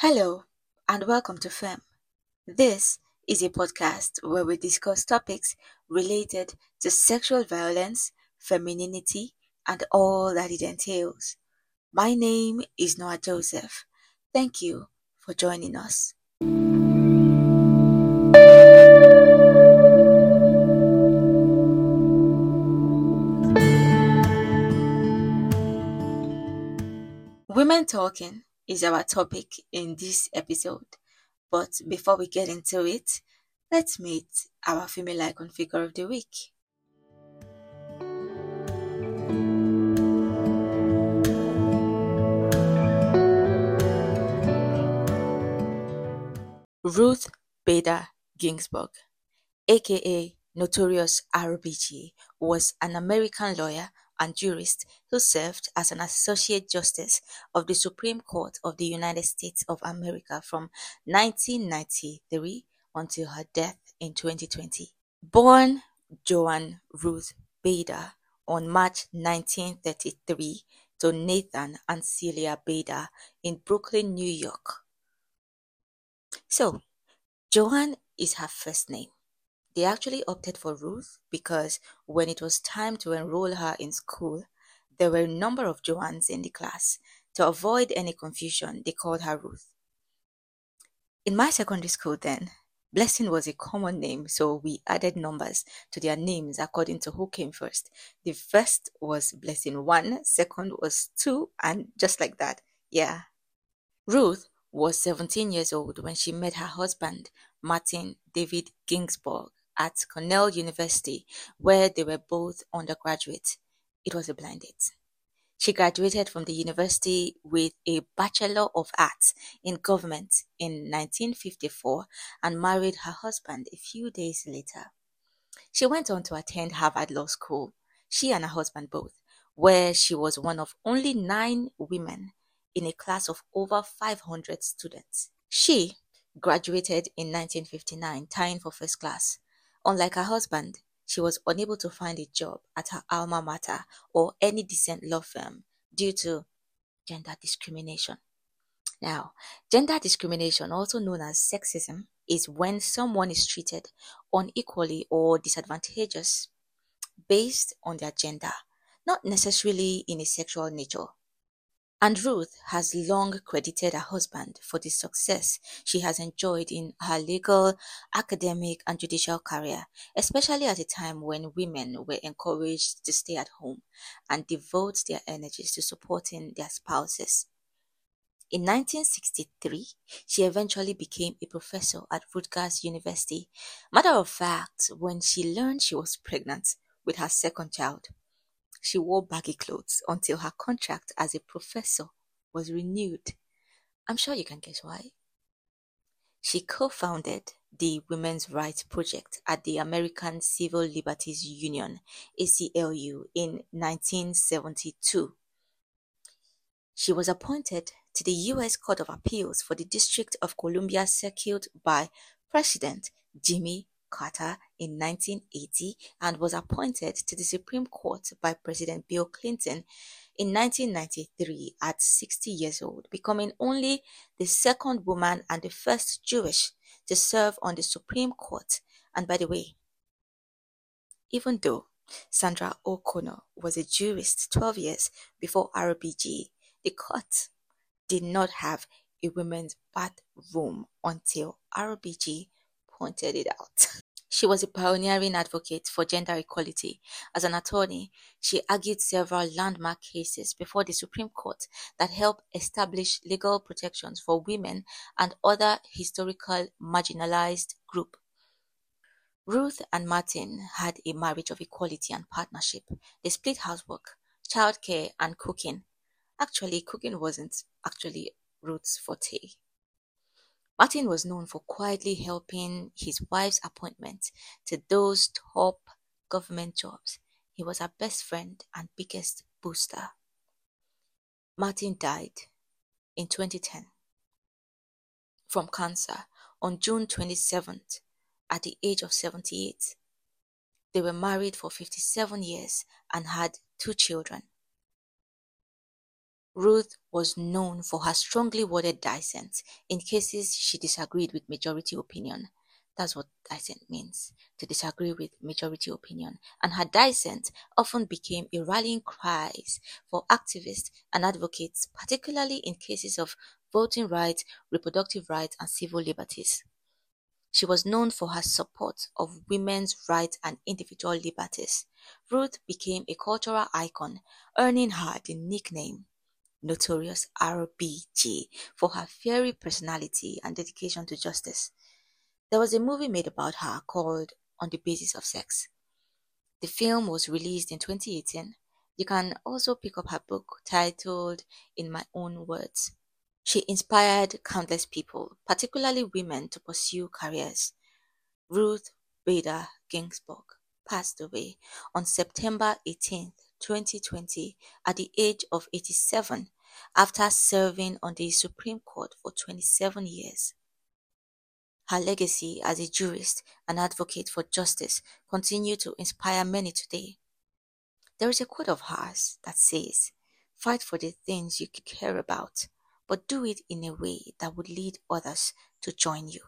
Hello, and welcome to FEM. This is a podcast where we discuss topics related to sexual violence, femininity, and all that it entails. My name is Noah Joseph. Thank you for joining us. Women talking is our topic in this episode. But before we get into it, let's meet our female icon figure of the week. Ruth Bader Ginsburg, aka Notorious RBG, was an American lawyer and jurist who served as an Associate Justice of the Supreme Court of the United States of America from 1993 until her death in 2020. Born Joan Ruth Bader on March 1933 to Nathan and Celia Bader in Brooklyn, New York. So, Joan is her first name. They actually opted for Ruth because when it was time to enroll her in school, there were a number of Joans in the class. To avoid any confusion, they called her Ruth. In my secondary school then, Blessing was a common name, so we added numbers to their names according to who came first. The first was Blessing 1, second was 2, and just like that. Yeah. Ruth was 17 years old when she met her husband, Martin David Ginsburg, at Cornell University, where they were both undergraduates. It was a blind date. She graduated from the university with a Bachelor of Arts in Government in 1954 and married her husband a few days later. She went on to attend Harvard Law School, she and her husband both, where she was one of only nine women in a class of over 500 students. She graduated in 1959, tying for first class. Unlike her husband, she was unable to find a job at her alma mater or any decent law firm due to gender discrimination. Now, gender discrimination, also known as sexism, is when someone is treated unequally or disadvantageous based on their gender, not necessarily in a sexual nature. And Ruth has long credited her husband for the success she has enjoyed in her legal, academic, and judicial career, especially at a time when women were encouraged to stay at home and devote their energies to supporting their spouses. In 1963, she eventually became a professor at Rutgers University. Matter of fact, when she learned she was pregnant with her second child, she wore baggy clothes until her contract as a professor was renewed. I'm sure you can guess why. She co founded the Women's Rights Project at the American Civil Liberties Union, ACLU, in 1972. She was appointed to the U.S. Court of Appeals for the District of Columbia Circuit by President Jimmy Carter in 1980 and was appointed to the Supreme Court by President Bill Clinton in 1993 at 60 years old, becoming only the second woman and the first Jewish to serve on the Supreme Court. And by the way, even though Sandra O'Connor was a jurist 12 years before RBG, the court did not have a women's bathroom until RBG pointed it out. She was a pioneering advocate for gender equality. As an attorney, she argued several landmark cases before the Supreme Court that helped establish legal protections for women and other historical marginalized groups. Ruth and Martin had a marriage of equality and partnership. They split housework, childcare, and cooking. Actually, cooking wasn't actually Ruth's forte. Martin was known for quietly helping his wife's appointment to those top government jobs. He was her best friend and biggest booster. Martin died in 2010 from cancer on June 27th at the age of 78. They were married for 57 years and had two children. Ruth was known for her strongly worded dissent in cases she disagreed with majority opinion. That's what dissent means to disagree with majority opinion. And her dissent often became a rallying cry for activists and advocates, particularly in cases of voting rights, reproductive rights, and civil liberties. She was known for her support of women's rights and individual liberties. Ruth became a cultural icon, earning her the nickname Notorious RBG for her fiery personality and dedication to justice. There was a movie made about her called On the Basis of Sex. The film was released in 2018. You can also pick up her book titled In My Own Words. She inspired countless people, particularly women, to pursue careers. Ruth Bader Ginsburg passed away on September 18, 2020, at the age of 87 after serving on the Supreme Court for 27 years. Her legacy as a jurist and advocate for justice continue to inspire many today. There is a quote of hers that says, Fight for the things you care about, but do it in a way that would lead others to join you.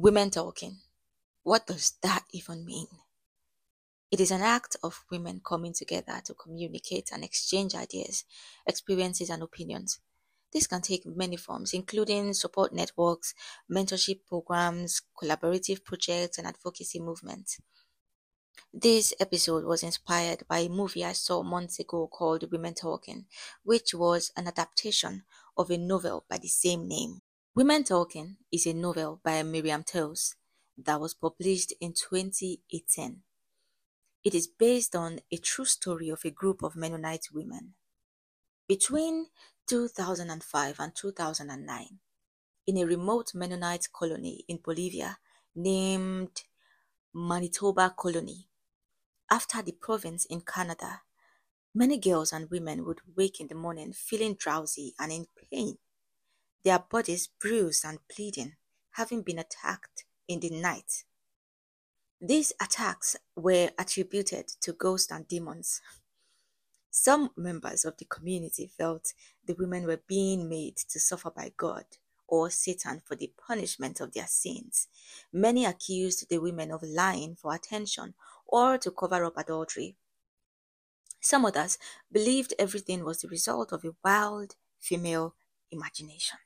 Women talking. What does that even mean? It is an act of women coming together to communicate and exchange ideas, experiences, and opinions. This can take many forms, including support networks, mentorship programs, collaborative projects, and advocacy movements. This episode was inspired by a movie I saw months ago called Women Talking, which was an adaptation of a novel by the same name. Women Talking is a novel by Miriam Toews that was published in 2018. It is based on a true story of a group of Mennonite women. Between 2005 and 2009, in a remote Mennonite colony in Bolivia named Manitoba Colony, after the province in Canada, many girls and women would wake in the morning feeling drowsy and in pain their bodies bruised and bleeding, having been attacked in the night. These attacks were attributed to ghosts and demons. Some members of the community felt the women were being made to suffer by God or Satan for the punishment of their sins. Many accused the women of lying for attention or to cover up adultery. Some others believed everything was the result of a wild female imagination.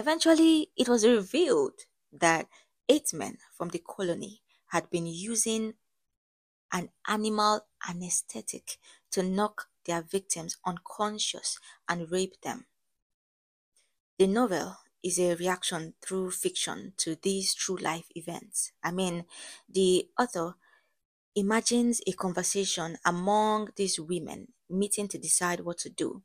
Eventually, it was revealed that eight men from the colony had been using an animal anesthetic to knock their victims unconscious and rape them. The novel is a reaction through fiction to these true life events. I mean, the author imagines a conversation among these women meeting to decide what to do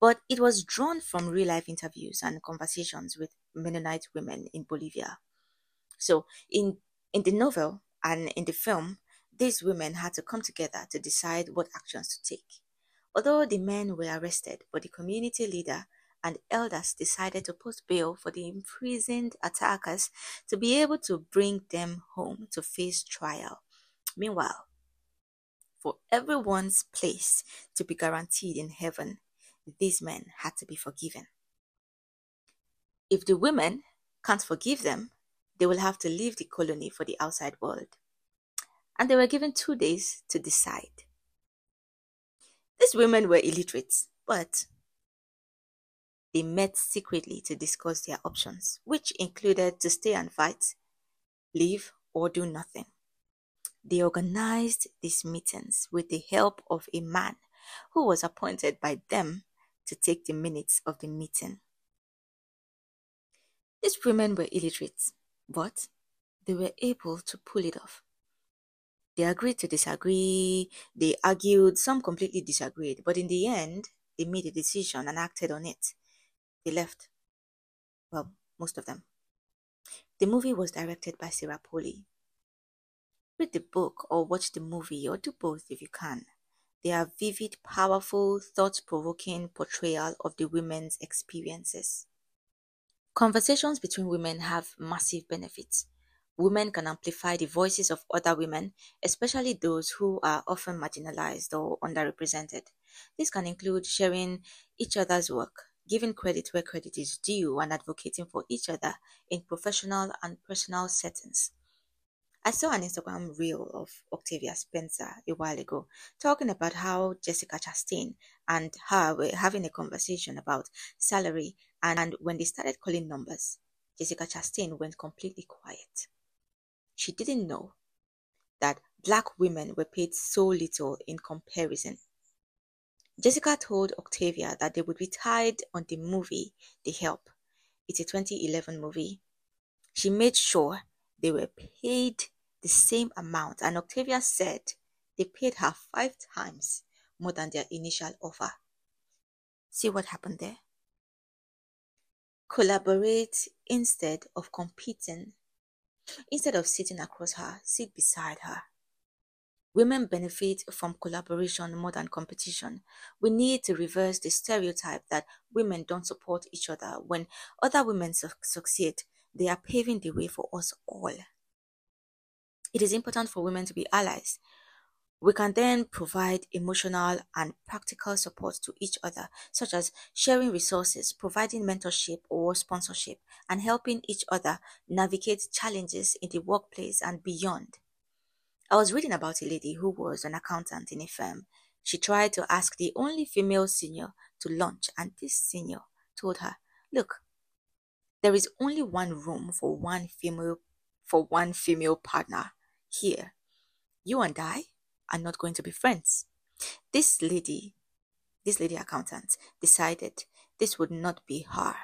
but it was drawn from real life interviews and conversations with Mennonite women in Bolivia. So, in, in the novel and in the film, these women had to come together to decide what actions to take. Although the men were arrested, but the community leader and elders decided to post bail for the imprisoned attackers to be able to bring them home to face trial. Meanwhile, for everyone's place to be guaranteed in heaven, these men had to be forgiven. If the women can't forgive them, they will have to leave the colony for the outside world. And they were given two days to decide. These women were illiterate, but they met secretly to discuss their options, which included to stay and fight, leave, or do nothing. They organized these meetings with the help of a man who was appointed by them to take the minutes of the meeting. These women were illiterate, but they were able to pull it off. They agreed to disagree, they argued, some completely disagreed, but in the end, they made a decision and acted on it. They left. Well, most of them. The movie was directed by Sarah Polley. Read the book or watch the movie or do both if you can. They are vivid, powerful, thought-provoking portrayal of the women's experiences. Conversations between women have massive benefits. Women can amplify the voices of other women, especially those who are often marginalized or underrepresented. This can include sharing each other's work, giving credit where credit is due, and advocating for each other in professional and personal settings. I saw an Instagram reel of Octavia Spencer a while ago talking about how Jessica Chastain and her were having a conversation about salary, and when they started calling numbers, Jessica Chastain went completely quiet. She didn't know that black women were paid so little in comparison. Jessica told Octavia that they would be tied on the movie The Help. It's a 2011 movie. She made sure they were paid the same amount, and Octavia said they paid her five times more than their initial offer. See what happened there? Collaborate instead of competing. Instead of sitting across her, sit beside her. Women benefit from collaboration more than competition. We need to reverse the stereotype that women don't support each other. When other women su- succeed, they are paving the way for us all. It is important for women to be allies. We can then provide emotional and practical support to each other, such as sharing resources, providing mentorship or sponsorship, and helping each other navigate challenges in the workplace and beyond. I was reading about a lady who was an accountant in a firm. She tried to ask the only female senior to lunch, and this senior told her, Look, there is only one room for one female for one female partner here. You and I are not going to be friends. This lady, this lady accountant, decided this would not be her.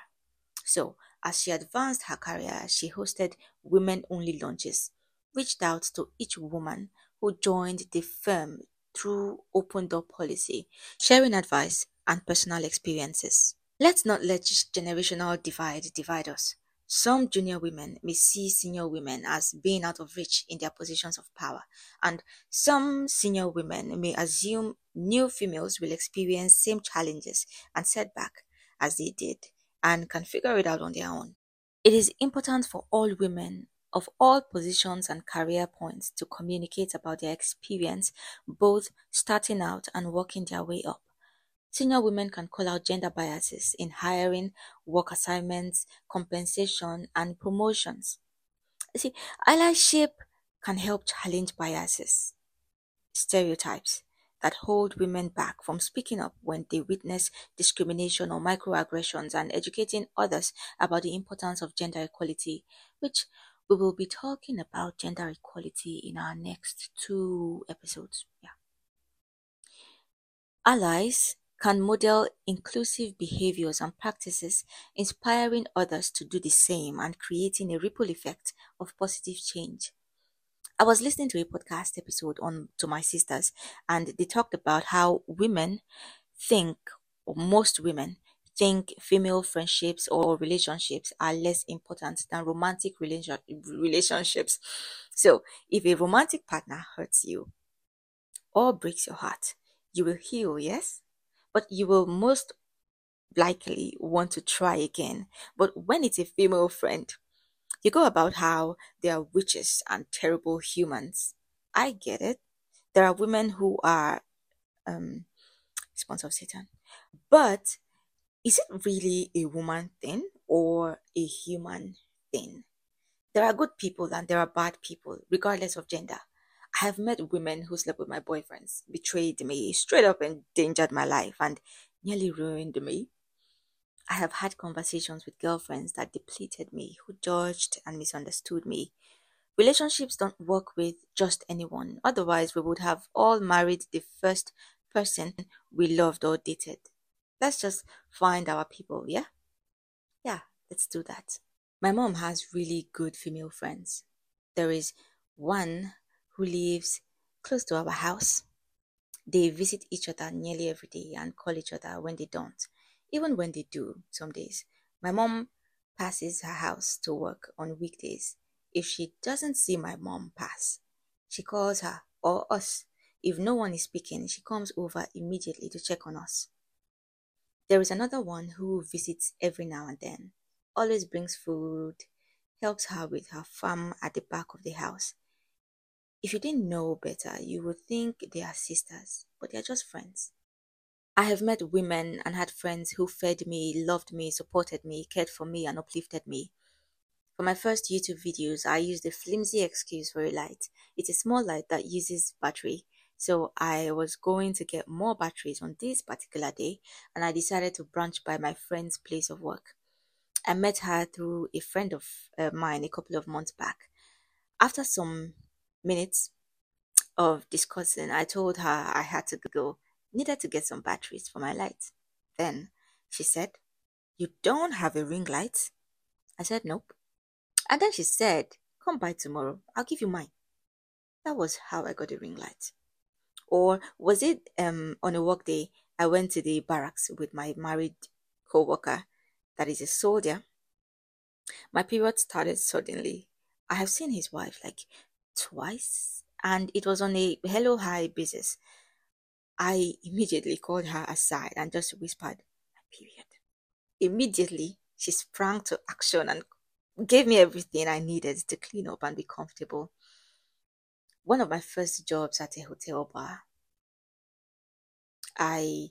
So, as she advanced her career, she hosted women only lunches, reached out to each woman who joined the firm through open door policy, sharing advice and personal experiences. Let's not let generational divide divide us. Some junior women may see senior women as being out of reach in their positions of power, and some senior women may assume new females will experience same challenges and setback as they did and can figure it out on their own. It is important for all women of all positions and career points to communicate about their experience both starting out and working their way up. Senior women can call out gender biases in hiring, work assignments, compensation, and promotions. See, allyship can help challenge biases, stereotypes that hold women back from speaking up when they witness discrimination or microaggressions and educating others about the importance of gender equality, which we will be talking about gender equality in our next two episodes. Yeah. Allies can model inclusive behaviors and practices, inspiring others to do the same and creating a ripple effect of positive change. I was listening to a podcast episode on to my sisters, and they talked about how women think, or most women think, female friendships or relationships are less important than romantic relation, relationships. So, if a romantic partner hurts you or breaks your heart, you will heal, yes? But you will most likely want to try again. But when it's a female friend, you go about how they are witches and terrible humans. I get it. There are women who are um, sponsor of Satan. But is it really a woman thing or a human thing? There are good people and there are bad people, regardless of gender. I have met women who slept with my boyfriends, betrayed me, straight up endangered my life, and nearly ruined me. I have had conversations with girlfriends that depleted me, who judged and misunderstood me. Relationships don't work with just anyone, otherwise, we would have all married the first person we loved or dated. Let's just find our people, yeah? Yeah, let's do that. My mom has really good female friends. There is one who lives close to our house. They visit each other nearly every day and call each other when they don't. Even when they do, some days. My mom passes her house to work on weekdays. If she doesn't see my mom pass, she calls her or us. If no one is speaking, she comes over immediately to check on us. There is another one who visits every now and then. always brings food, helps her with her farm at the back of the house. If you didn't know better, you would think they are sisters, but they are just friends. I have met women and had friends who fed me, loved me, supported me, cared for me, and uplifted me. For my first YouTube videos, I used a flimsy excuse for a light. It's a small light that uses battery. So I was going to get more batteries on this particular day, and I decided to branch by my friend's place of work. I met her through a friend of uh, mine a couple of months back. After some minutes of discussing, I told her I had to go, needed to get some batteries for my light. Then she said, You don't have a ring light? I said, Nope. And then she said, Come by tomorrow, I'll give you mine. That was how I got a ring light. Or was it um, on a work day? I went to the barracks with my married co worker that is a soldier. My period started suddenly. I have seen his wife like twice, and it was on a hello hi basis. I immediately called her aside and just whispered, period. Immediately, she sprang to action and gave me everything I needed to clean up and be comfortable. One of my first jobs at a hotel bar, I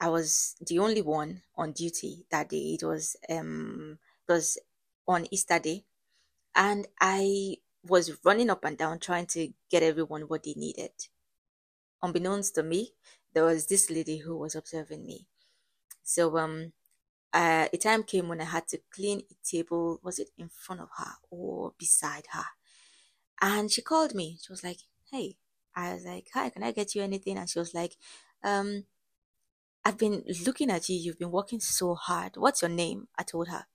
I was the only one on duty that day. It was um it was on Easter Day, and I was running up and down trying to get everyone what they needed. Unbeknownst to me, there was this lady who was observing me. So um uh, a time came when I had to clean a table. Was it in front of her or beside her? And she called me. She was like, "Hey." I was like, "Hi, can I get you anything?" And she was like, "Um, I've been looking at you. You've been working so hard. What's your name?" I told her.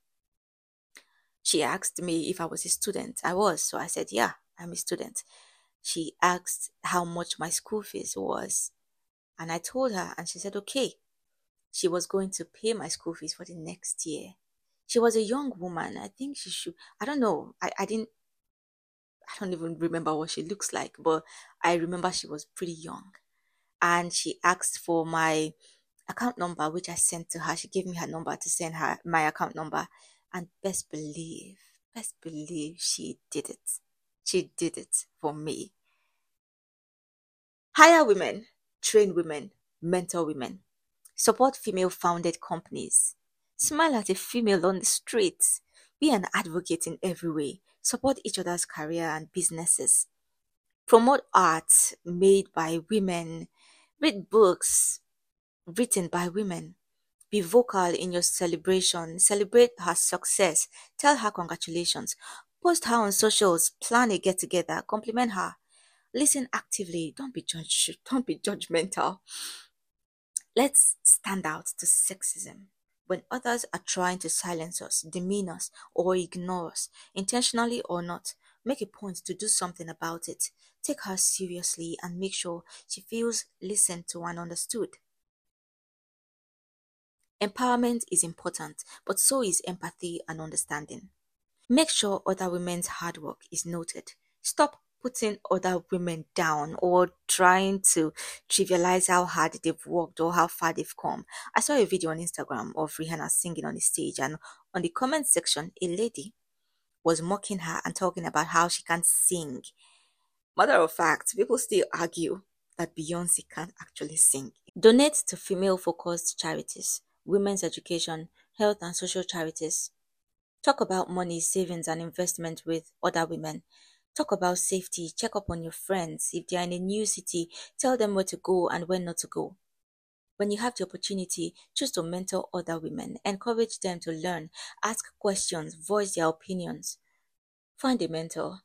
She asked me if I was a student. I was, so I said, "Yeah, I'm a student." She asked how much my school fees was, and I told her, and she said, "Okay." She was going to pay my school fees for the next year. She was a young woman. I think she should. I don't know. I, I didn't. I don't even remember what she looks like, but I remember she was pretty young. And she asked for my account number, which I sent to her. She gave me her number to send her my account number. And best believe, best believe she did it. She did it for me. Hire women, train women, mentor women, support female founded companies, smile at a female on the streets, be an advocate in every way, support each other's career and businesses, promote art made by women, read books written by women, be vocal in your celebration, celebrate her success, tell her congratulations, post her on socials, plan a get together, compliment her, listen actively, don't be judge, don't be judgmental. Let's stand out to sexism. When others are trying to silence us, demean us, or ignore us, intentionally or not, make a point to do something about it. Take her seriously and make sure she feels listened to and understood. Empowerment is important, but so is empathy and understanding. Make sure other women's hard work is noted. Stop putting other women down or trying to trivialize how hard they've worked or how far they've come. I saw a video on Instagram of Rihanna singing on the stage, and on the comment section, a lady was mocking her and talking about how she can't sing. Matter of fact, people still argue that Beyonce can't actually sing. Donate to female focused charities women's education, health and social charities. Talk about money, savings, and investment with other women. Talk about safety. Check up on your friends. If they are in a new city, tell them where to go and when not to go. When you have the opportunity, choose to mentor other women. Encourage them to learn, ask questions, voice their opinions. Find a mentor.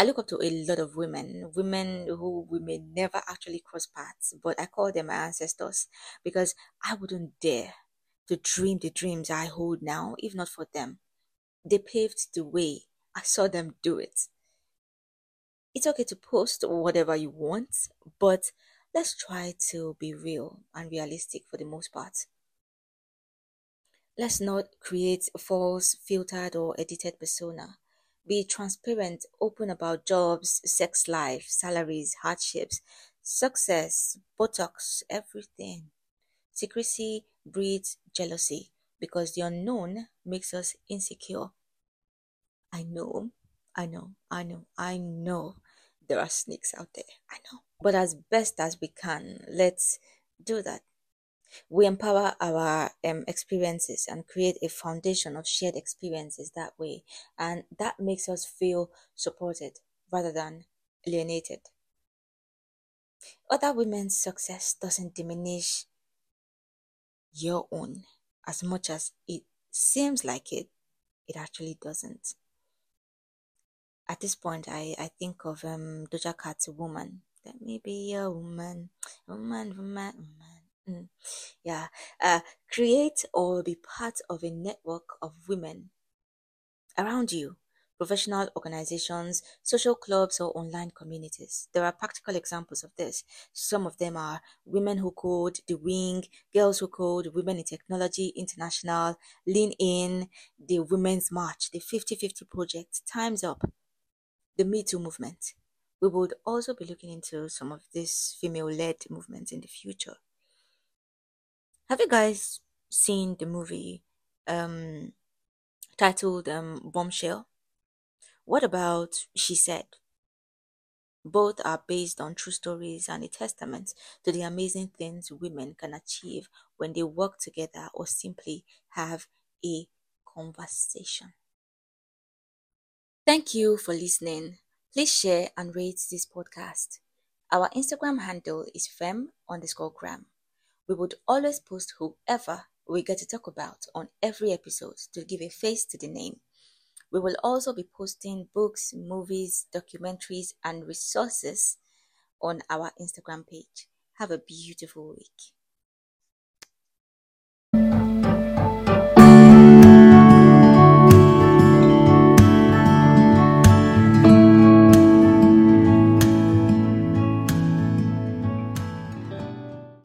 I look up to a lot of women, women who we may never actually cross paths, but I call them my ancestors because I wouldn't dare to dream the dreams I hold now if not for them. They paved the way. I saw them do it. It's okay to post whatever you want, but let's try to be real and realistic for the most part. Let's not create a false, filtered, or edited persona. Be transparent, open about jobs, sex life, salaries, hardships, success, Botox, everything. Secrecy breeds jealousy. because the unknown makes us insecure. I know, I know, I know, I know there are snakes out there. I know. But as best as we can, let's do that. We empower our um, experiences and create a foundation of shared experiences that way. And that makes us feel supported rather than alienated. Other women's success doesn't diminish your own as much as it seems like it, it actually doesn't. At this point, I, I think of um, Doja Cat's Woman. Let me be a woman, woman, woman, woman. Mm. Yeah. Uh, create or be part of a network of women around you professional organizations, social clubs, or online communities. There are practical examples of this. Some of them are Women Who Code, The Wing, Girls Who Code, Women in Technology International, Lean In, the Women's March, the 50 50 Project, Time's Up, the Me Too movement. We would also be looking into some of these female led movements in the future. Have you guys seen the movie um, titled um, Bombshell? What about She Said? Both are based on true stories and a testament to the amazing things women can achieve when they work together or simply have a conversation. Thank you for listening. Please share and rate this podcast. Our Instagram handle is fem underscore gram. We would always post whoever we get to talk about on every episode to give a face to the name. We will also be posting books, movies, documentaries, and resources on our Instagram page. Have a beautiful week.